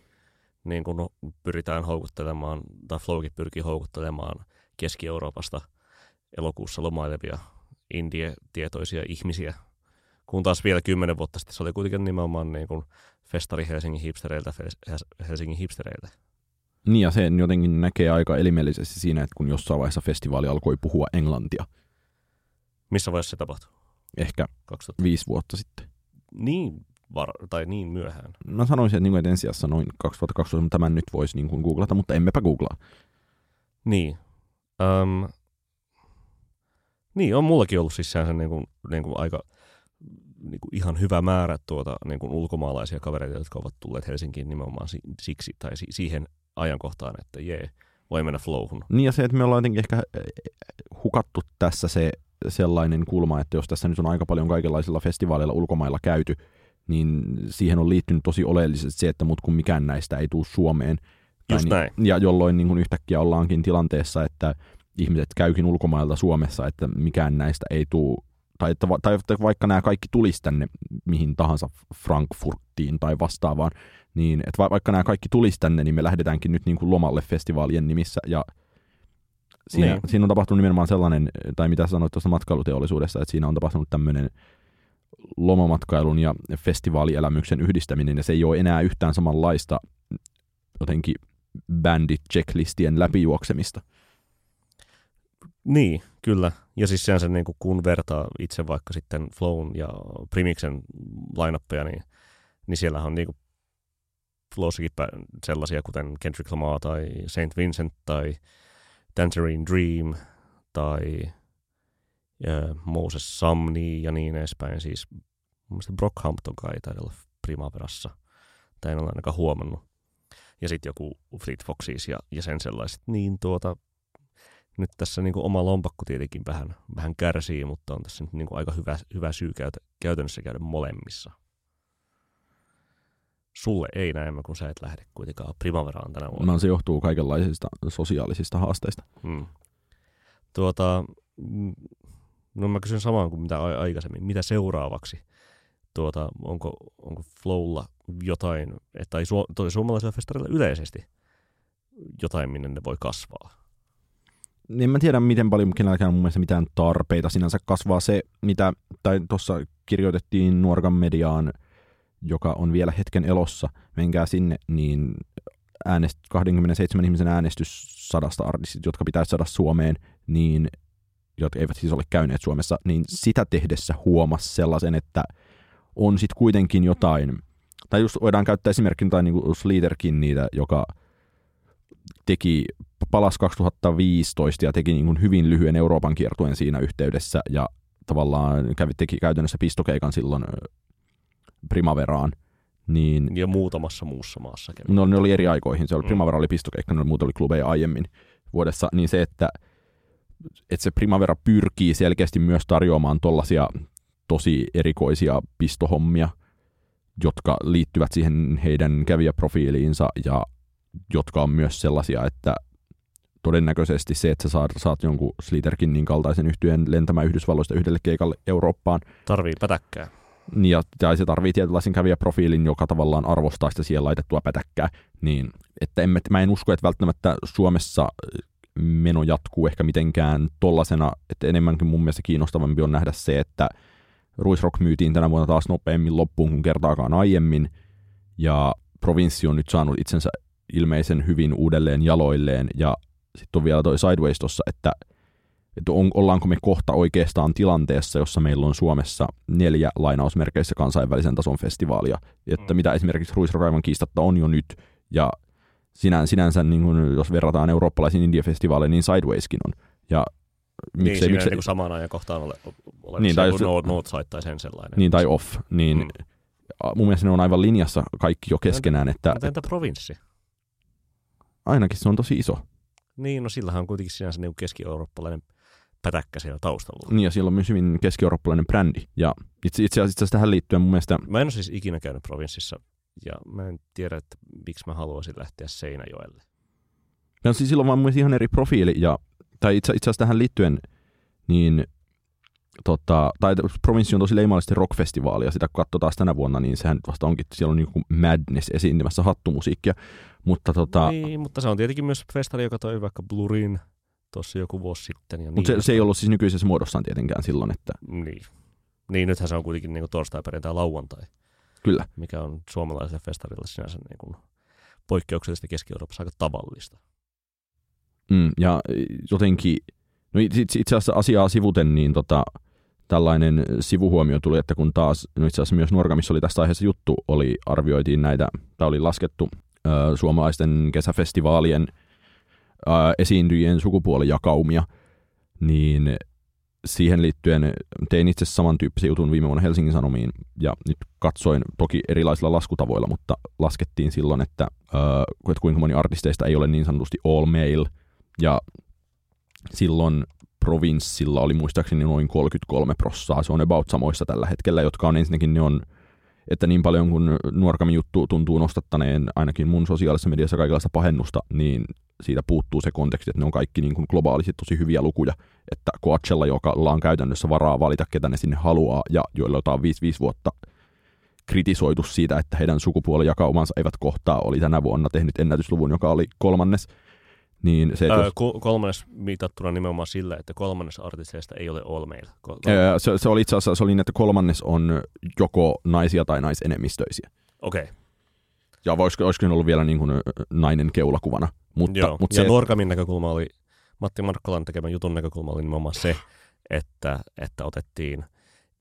Speaker 1: niin kuin pyritään houkuttelemaan, tai Flowkin pyrkii houkuttelemaan Keski-Euroopasta elokuussa lomailevia indie-tietoisia ihmisiä, kun taas vielä kymmenen vuotta sitten se oli kuitenkin nimenomaan niin kuin festari Helsingin hipstereiltä, Helsingin hipstereiltä.
Speaker 2: Niin ja se jotenkin näkee aika elimellisesti siinä, että kun jossain vaiheessa festivaali alkoi puhua englantia.
Speaker 1: Missä vaiheessa se tapahtui?
Speaker 2: Ehkä 2000. viisi vuotta sitten.
Speaker 1: Niin, var- tai niin myöhään.
Speaker 2: Mä sanoisin, että, niin että ensijassa noin 2012, mutta tämän nyt voisi niin kuin googlata, mutta emmepä googlaa.
Speaker 1: Niin. Um, niin, on mullakin ollut siis se niin kuin, niin kuin aika niin kuin ihan hyvä määrä tuota, niin kuin ulkomaalaisia kavereita, jotka ovat tulleet Helsinkiin nimenomaan siksi tai siihen ajankohtaan, että jee, voi mennä flowhun.
Speaker 2: Niin ja se, että me ollaan jotenkin ehkä eh, hukattu tässä se sellainen kulma, että jos tässä nyt on aika paljon kaikenlaisilla festivaaleilla ulkomailla käyty, niin siihen on liittynyt tosi oleellisesti se, että mut kun mikään näistä ei tule Suomeen.
Speaker 1: Just näin.
Speaker 2: Niin, ja jolloin niin kuin yhtäkkiä ollaankin tilanteessa, että ihmiset käykin ulkomailta Suomessa, että mikään näistä ei tule tai, että, tai että vaikka nämä kaikki tulisi tänne mihin tahansa Frankfurttiin tai vastaavaan, niin että va, vaikka nämä kaikki tulisi tänne, niin me lähdetäänkin nyt niin kuin lomalle festivaalien nimissä ja siinä, niin. siinä on tapahtunut nimenomaan sellainen, tai mitä sanoit tuosta matkailuteollisuudessa, että siinä on tapahtunut tämmöinen lomamatkailun ja festivaalielämyksen yhdistäminen, ja se ei ole enää yhtään samanlaista jotenkin bandit checklistien läpijuoksemista.
Speaker 1: Niin, kyllä. Ja siis sen, niin kun vertaa itse vaikka sitten Flown ja Primiksen lainappeja, niin, niin siellä on niin kuin Flowssakin sellaisia kuten Kendrick Lamar tai Saint Vincent tai Tangerine Dream tai ja Moses Samni ja niin edespäin. Siis mun mielestä Brockhampton kai taisi olla Primaverassa. Tai en ole ainakaan huomannut. Ja sitten joku Fleet Foxes ja, ja sen sellaiset. Niin tuota, nyt tässä niin kuin oma lompakko tietenkin vähän, vähän kärsii, mutta on tässä nyt niin kuin aika hyvä, hyvä syy käytä, käytännössä käydä molemmissa. Sulle ei näemmä, kun sä et lähde kuitenkaan Primaveraan tänä vuonna.
Speaker 2: No se johtuu kaikenlaisista sosiaalisista haasteista.
Speaker 1: Hmm. Tuota, mm, no mä kysyn samaan kuin mitä aikaisemmin. Mitä seuraavaksi? Tuota, onko, onko Flowlla jotain, tai, su, tai suomalaisella festarilla yleisesti jotain, minne ne voi kasvaa?
Speaker 2: en mä tiedä, miten paljon kenelläkään on mun mielestä mitään tarpeita sinänsä kasvaa se, mitä, tai tuossa kirjoitettiin Nuorgan mediaan, joka on vielä hetken elossa, menkää sinne, niin äänest, 27 ihmisen äänestys sadasta artistit, jotka pitäisi saada Suomeen, niin jotka eivät siis ole käyneet Suomessa, niin sitä tehdessä huomas sellaisen, että on sitten kuitenkin jotain, tai just voidaan käyttää esimerkkinä tai niin kuin Sleaterkin niitä, joka teki palasi 2015 ja teki niin kuin hyvin lyhyen Euroopan kiertuen siinä yhteydessä ja tavallaan kävi, teki käytännössä pistokeikan silloin Primaveraan. Niin,
Speaker 1: ja muutamassa muussa maassa. Kävi.
Speaker 2: No ne oli eri aikoihin. Se oli, mm. Primavera oli pistokeikka, ne muuta oli klubeja aiemmin vuodessa. Niin se, että, että se Primavera pyrkii selkeästi myös tarjoamaan tollaisia tosi erikoisia pistohommia, jotka liittyvät siihen heidän kävijäprofiiliinsa ja jotka on myös sellaisia, että todennäköisesti se, että sä saat, saat jonkun Sliterkin kaltaisen yhtyeen lentämään Yhdysvalloista yhdelle keikalle Eurooppaan.
Speaker 1: Tarvii pätäkkää.
Speaker 2: Ja, ja se tarvii tietynlaisen kävijäprofiilin, joka tavallaan arvostaa sitä siellä laitettua pätäkkää. Niin, että en, mä en usko, että välttämättä Suomessa meno jatkuu ehkä mitenkään tollasena, että enemmänkin mun mielestä kiinnostavampi on nähdä se, että Ruisrock myytiin tänä vuonna taas nopeammin loppuun kuin kertaakaan aiemmin, ja provinssi on nyt saanut itsensä ilmeisen hyvin uudelleen jaloilleen, ja sitten on vielä toi Sideways tossa, että, että on, ollaanko me kohta oikeastaan tilanteessa, jossa meillä on Suomessa neljä lainausmerkeissä kansainvälisen tason festivaalia, että mm. mitä esimerkiksi Ruisrokaivan kiistatta on jo nyt, ja sinä, sinänsä, niin kun, jos verrataan eurooppalaisiin indie-festivaaleihin, niin Sidewayskin on. Ja
Speaker 1: miksei, niin, miksei, niin samaan ajan kohtaan ole, ole niin, tai jos, Northside tai sen sellainen.
Speaker 2: Niin, tai Off, niin mm. mun mielestä ne on aivan linjassa kaikki jo keskenään. Että,
Speaker 1: entä provinssi?
Speaker 2: Ainakin se on tosi iso.
Speaker 1: Niin, no sillähän on kuitenkin sinänsä niin keski-eurooppalainen pätäkkä siellä taustalla.
Speaker 2: Niin, ja siellä on myös hyvin keski-eurooppalainen brändi. Ja itse, itse asiassa tähän liittyen mun mielestä...
Speaker 1: Mä en ole siis ikinä käynyt provinssissa, ja mä en tiedä, että miksi mä haluaisin lähteä Seinäjoelle.
Speaker 2: No siis silloin vaan mun ihan eri profiili, ja, tai itse, itse asiassa tähän liittyen, niin tota, tai provinssi on tosi leimallisesti rockfestivaali, ja sitä kun katsoo taas tänä vuonna, niin sehän vasta onkin, siellä on niin Madness esiintymässä hattumusiikkia, mutta, tota,
Speaker 1: niin, mutta se on tietenkin myös festari, joka toi vaikka Blurin tuossa joku vuosi sitten. Ja
Speaker 2: mutta niin, se, se, ei ollut siis nykyisessä muodossaan tietenkään silloin, että...
Speaker 1: Niin, niin nythän se on kuitenkin niin torstai, perjantai, lauantai.
Speaker 2: Kyllä.
Speaker 1: Mikä on suomalaiselle festarille sinänsä niin kuin poikkeuksellisesti Keski-Euroopassa aika tavallista.
Speaker 2: Mm, ja jotenkin, no itse asiassa asiaa sivuten, niin tota, tällainen sivuhuomio tuli, että kun taas, no itse asiassa myös Nuorgamissa oli tästä aiheessa juttu, oli arvioitiin näitä, tai oli laskettu suomalaisten kesäfestivaalien esiintyjien sukupuolijakaumia, niin siihen liittyen tein itse samantyyppisen jutun viime vuonna Helsingin Sanomiin ja nyt katsoin toki erilaisilla laskutavoilla, mutta laskettiin silloin, että, että kuinka moni artisteista ei ole niin sanotusti all male. Ja silloin provinssilla oli muistaakseni noin 33 prossaa, se on about samoissa tällä hetkellä, jotka on ensinnäkin ne on että niin paljon kuin nuorkami juttu tuntuu nostattaneen ainakin mun sosiaalisessa mediassa kaikenlaista pahennusta, niin siitä puuttuu se konteksti, että ne on kaikki niin kuin globaalisesti tosi hyviä lukuja, että Coachella, joka on käytännössä varaa valita, ketä ne sinne haluaa, ja joilla on 5-5 vuotta kritisoitu siitä, että heidän sukupuolijakaumansa eivät kohtaa, oli tänä vuonna tehnyt ennätysluvun, joka oli kolmannes niin se,
Speaker 1: öö, jos... kolmannes mitattuna nimenomaan sillä, että kolmannes artisteista ei ole all male. Kol-
Speaker 2: öö, se, se, oli itse asiassa se oli niin, että kolmannes on joko naisia tai naisenemmistöisiä.
Speaker 1: Okei. Okay.
Speaker 2: Ja olisiko, olisiko ollut vielä niin kuin nainen keulakuvana. Mutta,
Speaker 1: Joo.
Speaker 2: mutta
Speaker 1: ja se... Nuorkamin näkökulma oli, Matti Markkolan tekemän jutun näkökulma oli nimenomaan se, että, että otettiin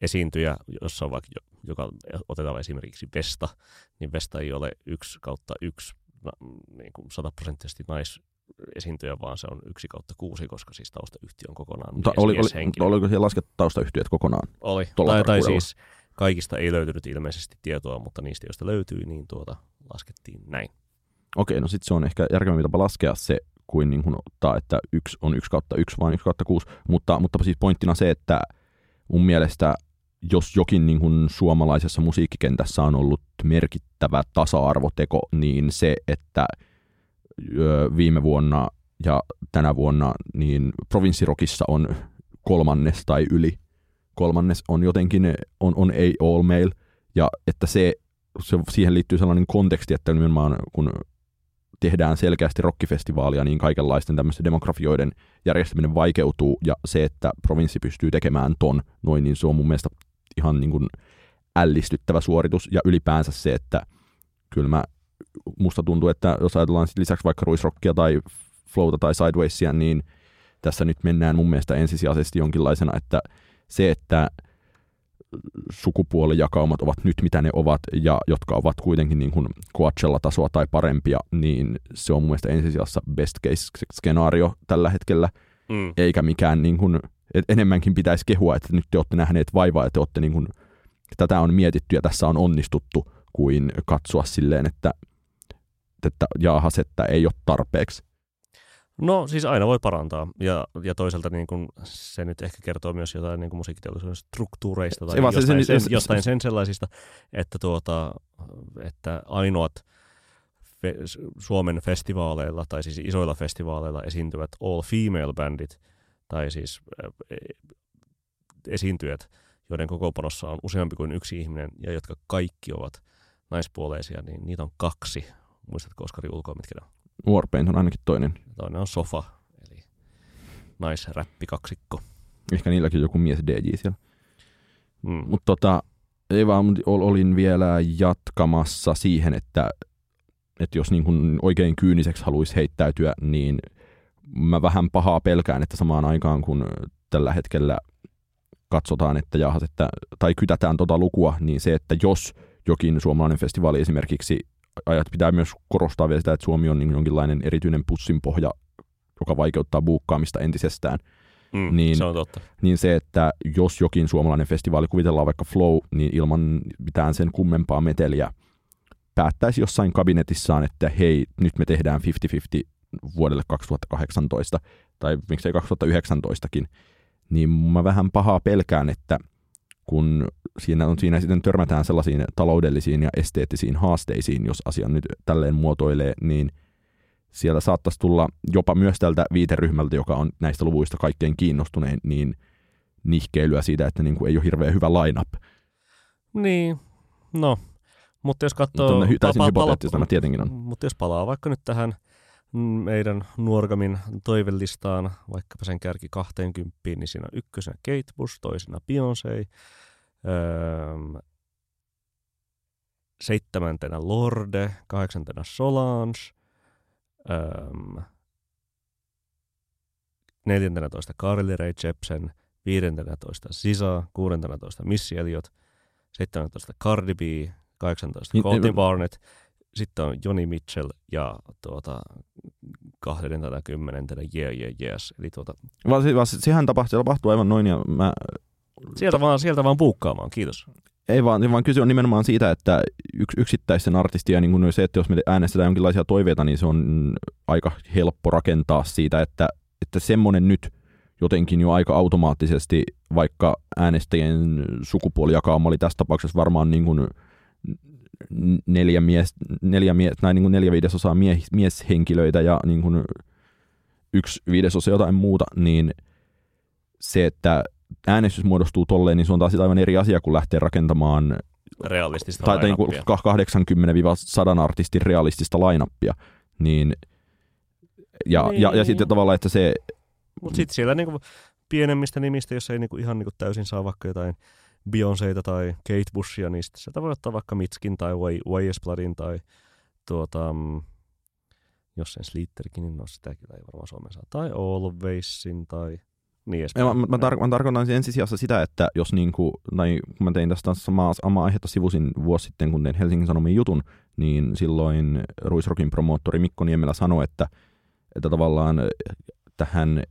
Speaker 1: esiintyjä, jossa on vaikka, joka otetaan esimerkiksi Vesta, niin Vesta ei ole yksi kautta yksi niin kuin sataprosenttisesti nais, esiintyjä, vaan se on yksi kautta kuusi, koska siis taustayhtiö on kokonaan
Speaker 2: Mutta oli, oli, mutta oliko siellä laskettu taustayhtiöt kokonaan?
Speaker 1: Oli. Tai, tai siis kaikista ei löytynyt ilmeisesti tietoa, mutta niistä, joista löytyi, niin tuota laskettiin näin.
Speaker 2: Okei, no sitten se on ehkä järkevämpi tapa laskea se, kuin, niin kuin ottaa, että yksi on yksi kautta yksi, vaan yksi kautta kuusi. Mutta, mutta siis pointtina se, että mun mielestä jos jokin niin kuin suomalaisessa musiikkikentässä on ollut merkittävä tasa-arvoteko, niin se, että viime vuonna ja tänä vuonna niin provinssirokissa on kolmannes tai yli kolmannes on jotenkin on, on ei all male, ja että se, se, siihen liittyy sellainen konteksti, että nimenomaan kun tehdään selkeästi rockifestivaalia, niin kaikenlaisten tämmöisten demografioiden järjestäminen vaikeutuu, ja se, että provinssi pystyy tekemään ton noin, niin se on mun mielestä ihan niin kuin ällistyttävä suoritus, ja ylipäänsä se, että kyllä mä, musta tuntuu, että jos ajatellaan sit lisäksi vaikka ruisrockia tai flowta tai sidewaysia, niin tässä nyt mennään mun mielestä ensisijaisesti jonkinlaisena, että se, että sukupuolijakaumat ovat nyt mitä ne ovat ja jotka ovat kuitenkin niin kuin Coachella-tasoa tai parempia, niin se on mun mielestä ensisijassa best case-skenaario tällä hetkellä,
Speaker 1: Mm.
Speaker 2: eikä mikään niin kuin, et enemmänkin pitäisi kehua, että nyt te olette nähneet vaivaa ja te olette niin kuin, tätä on mietitty ja tässä on onnistuttu, kuin katsoa silleen, että, että jaahas, että ei ole tarpeeksi.
Speaker 1: No siis aina voi parantaa ja, ja toisaalta niin kun se nyt ehkä kertoo myös jotain niin musiikkiteollisuuden struktuureista tai
Speaker 2: Se vaan se-
Speaker 1: jostain,
Speaker 2: se-
Speaker 1: sen,
Speaker 2: se-
Speaker 1: jostain sen sellaisista, että, tuota, että ainoat fe, Suomen festivaaleilla tai siis isoilla festivaaleilla esiintyvät all female bandit tai siis äh, esiintyjät, joiden kokoopanossa on useampi kuin yksi ihminen ja jotka kaikki ovat naispuoleisia, niin niitä on kaksi. Muistatko Oskari ulkoa, mitkä ne on?
Speaker 2: Warpaint on ainakin toinen.
Speaker 1: Toinen on Sofa, eli naisräppikaksikko.
Speaker 2: Ehkä niilläkin on joku mies DJ siellä.
Speaker 1: Mm.
Speaker 2: Mutta tota, ei vaan, olin vielä jatkamassa siihen, että, että jos niin kun oikein kyyniseksi haluaisi heittäytyä, niin mä vähän pahaa pelkään, että samaan aikaan kun tällä hetkellä katsotaan, että jahas, että, tai kytätään tota lukua, niin se, että jos jokin suomalainen festivaali esimerkiksi, ajat pitää myös korostaa vielä sitä, että Suomi on niin jonkinlainen erityinen pussinpohja, joka vaikeuttaa buukkaamista entisestään,
Speaker 1: Mm,
Speaker 2: niin-
Speaker 1: se on totta.
Speaker 2: niin se, että jos jokin suomalainen festivaali, kuvitellaan vaikka Flow, niin ilman mitään sen kummempaa meteliä päättäisi jossain kabinetissaan, että hei, nyt me tehdään 50-50 vuodelle 2018, tai miksei 2019kin, niin mä vähän pahaa pelkään, että kun siinä, on, siinä sitten törmätään sellaisiin taloudellisiin ja esteettisiin haasteisiin, jos asian nyt tälleen muotoilee, niin siellä saattaisi tulla jopa myös tältä viiteryhmältä, joka on näistä luvuista kaikkein kiinnostunein, niin nihkeilyä siitä, että niin kuin ei ole hirveän hyvä line-up.
Speaker 1: Niin, no. Mutta jos katsoo...
Speaker 2: Mutta on täysin hypoteettista,
Speaker 1: pala-
Speaker 2: mä tietenkin on.
Speaker 1: Mutta jos palaa vaikka nyt tähän meidän Nuorgamin toivellistaan, vaikkapa sen kärki 20, niin siinä on ykkösenä Kate Bush, toisena Beyoncé, öö, seitsemäntenä Lorde, kahdeksantena Solange, öö, neljäntenä toista Carly Rae Jepsen, viidentenä toista Sisa, kuudentena toista Missy Elliott, 17 Cardi B, 18
Speaker 2: Niin,
Speaker 1: Colton Barnett, sitten on Joni Mitchell ja tuota, 20 Yeah Yeah Yes. Eli tuota,
Speaker 2: Vaan, se, vaan se- sehän tapahtuu, tapahtuu aivan noin, ja mä,
Speaker 1: sieltä, vaan, sieltä vaan puukkaamaan, kiitos.
Speaker 2: ei vaan, vaan kyse on nimenomaan siitä, että yks, yksittäisten artistia, niin kuin se, että jos me äänestetään jonkinlaisia toiveita, niin se on aika helppo rakentaa siitä, että, että semmoinen nyt jotenkin jo aika automaattisesti, vaikka äänestäjien sukupuolijakauma oli tässä tapauksessa varmaan niin kuin neljä, mies, neljä, mies, tai niin kuin neljä viidesosaa mie, mieshenkilöitä ja niin kuin yksi viidesosa jotain muuta, niin se, että äänestys muodostuu tolleen, niin se on taas aivan eri asia, kun lähtee rakentamaan
Speaker 1: Realistista
Speaker 2: tai, niin
Speaker 1: lineuppia.
Speaker 2: 80-100 artistin realistista lainappia. Niin, ja, niin. ja, ja sitten tavallaan, että se,
Speaker 1: Mutta sitten siellä niinku pienemmistä nimistä, jos ei niinku ihan niinku täysin saa vaikka jotain Beyoncéta tai Kate Bushia, niin sitten sieltä voi ottaa vaikka Mitskin tai Way Bloodin tai tuota, mm, jos sen Slitterkin, niin no sitä kyllä ei varmaan Suomeen saa. Tai Alwaysin tai niin edespäin.
Speaker 2: mä, mä, mä, tar- mä tarkoitan siis ensisijassa sitä, että jos niin kuin, tai kun mä tein tästä samaa, samaa aihetta sivusin vuosi sitten, kun tein Helsingin Sanomien jutun, niin silloin Ruisrokin promoottori Mikko Niemelä sanoi, että, että tavallaan tähän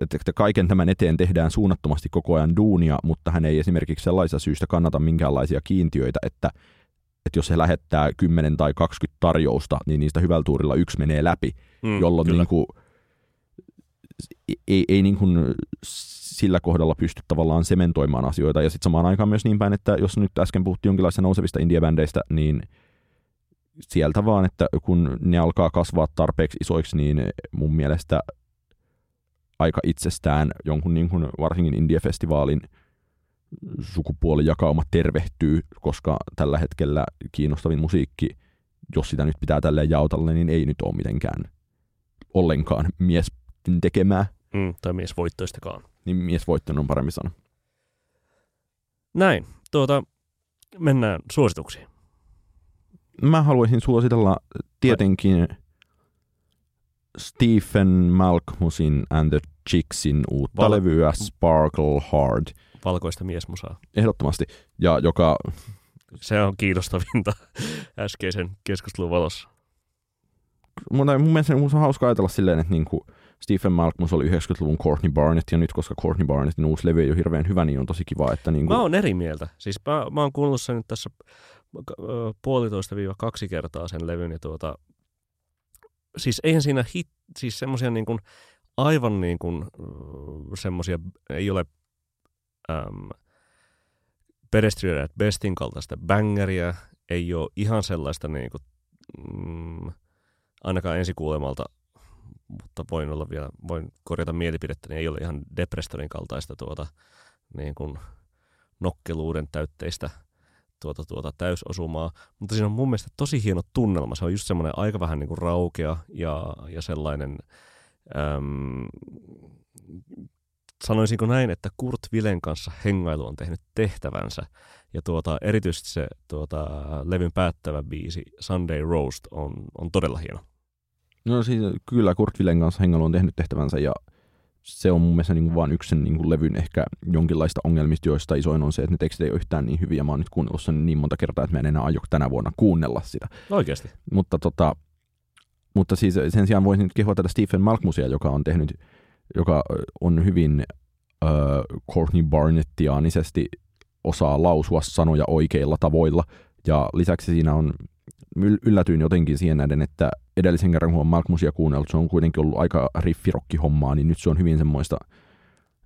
Speaker 2: että kaiken tämän eteen tehdään suunnattomasti koko ajan duunia, mutta hän ei esimerkiksi sellaisesta syystä kannata minkäänlaisia kiintiöitä, että, että jos he lähettää 10 tai 20 tarjousta, niin niistä hyvällä tuurilla yksi menee läpi, mm, jolloin niin kuin, ei, ei niin kuin sillä kohdalla pysty tavallaan sementoimaan asioita. Ja sitten samaan aikaan myös niin päin, että jos nyt äsken puhuttiin jonkinlaisista nousevista indiebändeistä, niin sieltä vaan, että kun ne alkaa kasvaa tarpeeksi isoiksi, niin mun mielestä aika itsestään jonkun niin kuin varsinkin Indie-festivaalin sukupuolijakauma tervehtyy, koska tällä hetkellä kiinnostavin musiikki, jos sitä nyt pitää tälleen jaotella, niin ei nyt ole mitenkään ollenkaan mies tekemää.
Speaker 1: Mm, tai miesvoittoistakaan.
Speaker 2: Niin miesvoittoinen on paremmin sana.
Speaker 1: Näin. Tuota, mennään suosituksiin.
Speaker 2: Mä haluaisin suositella tietenkin Stephen Malkmusin and the Chicksin uutta Val- levyä Sparkle Hard.
Speaker 1: Valkoista miesmusaa.
Speaker 2: Ehdottomasti. Ja joka...
Speaker 1: Se on kiinnostavinta äskeisen keskustelun valossa.
Speaker 2: Mun, mun mielestä mun on hauska ajatella silleen, että niinku Stephen Malkmus oli 90-luvun Courtney Barnett, ja nyt koska Courtney Barnettin uusi levy ei ole hirveän hyvä, niin on tosi kiva, että... Niinku...
Speaker 1: Mä oon eri mieltä. Siis mä, mä oon kuunnellut sen nyt tässä puolitoista viiva kaksi kertaa sen levyn, ja tuota, siis eihän siinä hit, siis semmoisia niin kuin, aivan niin kuin, semmoisia, ei ole äm, Pedestrian at Bestin kaltaista bangeria, ei ole ihan sellaista niin kuin, mm, ainakaan ensikuulemalta, mutta voin olla vielä, voin korjata mielipidettä, niin ei ole ihan Deprestorin kaltaista tuota, niin kuin nokkeluuden täytteistä – tuota, tuota täysosumaa, mutta siinä on mun mielestä tosi hieno tunnelma. Se on just semmoinen aika vähän niin kuin raukea ja, ja sellainen, äm, sanoisinko näin, että Kurt Vilen kanssa hengailu on tehnyt tehtävänsä. Ja tuota, erityisesti se tuota, levyn päättävä biisi Sunday Roast on, on todella hieno.
Speaker 2: No siis kyllä Kurt Vilen kanssa hengailu on tehnyt tehtävänsä ja se on mun mielestä niin kuin vain yksi sen niin kuin levyn ehkä jonkinlaista ongelmista, joista isoin on se, että ne tekstit ei ole yhtään niin hyviä. Mä oon nyt kuunnellut sen niin monta kertaa, että mä en enää aio tänä vuonna kuunnella sitä.
Speaker 1: Oikeasti?
Speaker 2: Mutta, tota, mutta siis sen sijaan voisin nyt kehua tätä Stephen Malkmusia, joka on tehnyt, joka on hyvin äh, Courtney Barnettiaanisesti osaa lausua sanoja oikeilla tavoilla. Ja lisäksi siinä on yllätyin jotenkin siihen näiden, että edellisen kerran kun on Malkmusia kuunnellut, se on kuitenkin ollut aika riffirokki-hommaa, niin nyt se on hyvin semmoista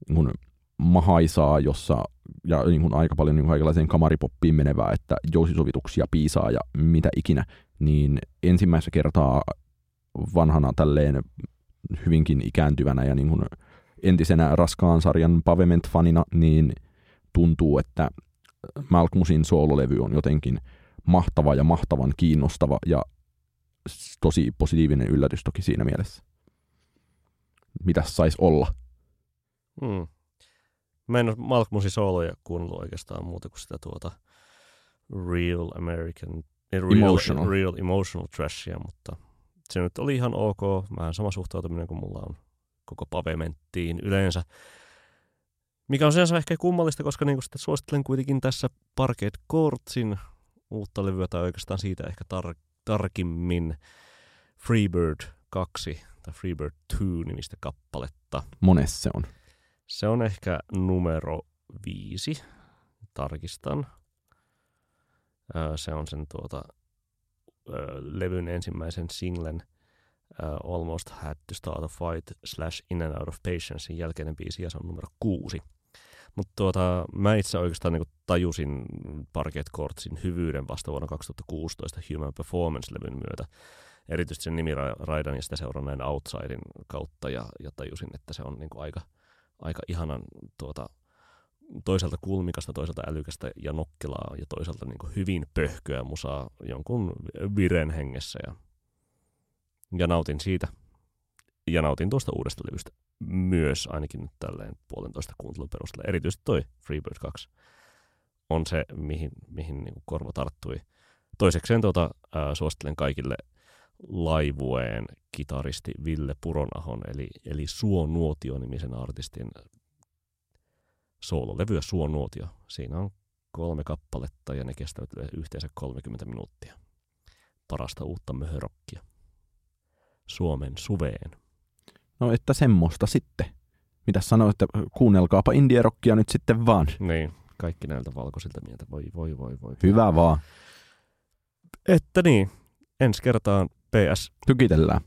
Speaker 2: niin kuin mahaisaa, jossa ja niin kuin aika paljon niin kuin kaikenlaiseen kamaripoppiin menevää, että jousisovituksia, piisaa ja mitä ikinä, niin ensimmäistä kertaa vanhana tälleen hyvinkin ikääntyvänä ja niin kuin entisenä raskaan sarjan Pavement-fanina, niin tuntuu, että Malkmusin soololevy on jotenkin – mahtava ja mahtavan kiinnostava ja tosi positiivinen yllätys toki siinä mielessä. Mitä saisi olla?
Speaker 1: Hmm. Mä en ole Malkmusin sooloja kuunnellut oikeastaan muuta kuin sitä tuota Real American, real, emotional. real emotional trashia, mutta se nyt oli ihan ok. Vähän sama suhtautuminen kuin mulla on koko pavementtiin yleensä. Mikä on sinänsä ehkä kummallista, koska niin sitä suosittelen kuitenkin tässä Parket Courtsin uutta levyä tai oikeastaan siitä ehkä tar- tarkimmin Freebird 2 tai Freebird 2 nimistä kappaletta.
Speaker 2: Monessa se on?
Speaker 1: Se on ehkä numero viisi, tarkistan. Se on sen tuota, levyn ensimmäisen singlen Almost Had to Start a Fight slash In and Out of Patience jälkeinen biisi ja se on numero kuusi. Mutta tuota, mä itse oikeastaan niin tajusin Parket Courtsin hyvyyden vasta vuonna 2016 Human Performance-levyn myötä. Erityisesti sen nimiraidan ja sitä seuranneen Outsidein kautta ja, ja tajusin, että se on niin aika, aika ihanan tuota, toisaalta kulmikasta, toisaalta älykästä ja nokkelaa ja toisaalta niin hyvin pöhköä musaa jonkun viren hengessä. Ja, ja nautin siitä. Ja nautin tuosta uudesta levystä myös ainakin nyt tälleen puolentoista kuuntelun perusteella. Erityisesti toi Freebird 2 on se, mihin, mihin niin korva tarttui. Toisekseen tuota, ää, suosittelen kaikille laivueen kitaristi Ville Puronahon, eli, eli Suo Nuotio-nimisen artistin soololevyä Suo Nuotio. Siinä on kolme kappaletta ja ne kestävät yhteensä 30 minuuttia. Parasta uutta möhörokkia. Suomen suveen.
Speaker 2: No että semmoista sitten. Mitä sanoit, että kuunnelkaapa indie-rockia nyt sitten vaan.
Speaker 1: Niin, kaikki näiltä valkoisilta mieltä. Voi, voi, voi, voi.
Speaker 2: Hyvä vaan.
Speaker 1: Että niin, ensi kertaan PS.
Speaker 2: Tykitellään.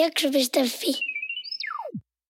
Speaker 3: eu que vos desafio.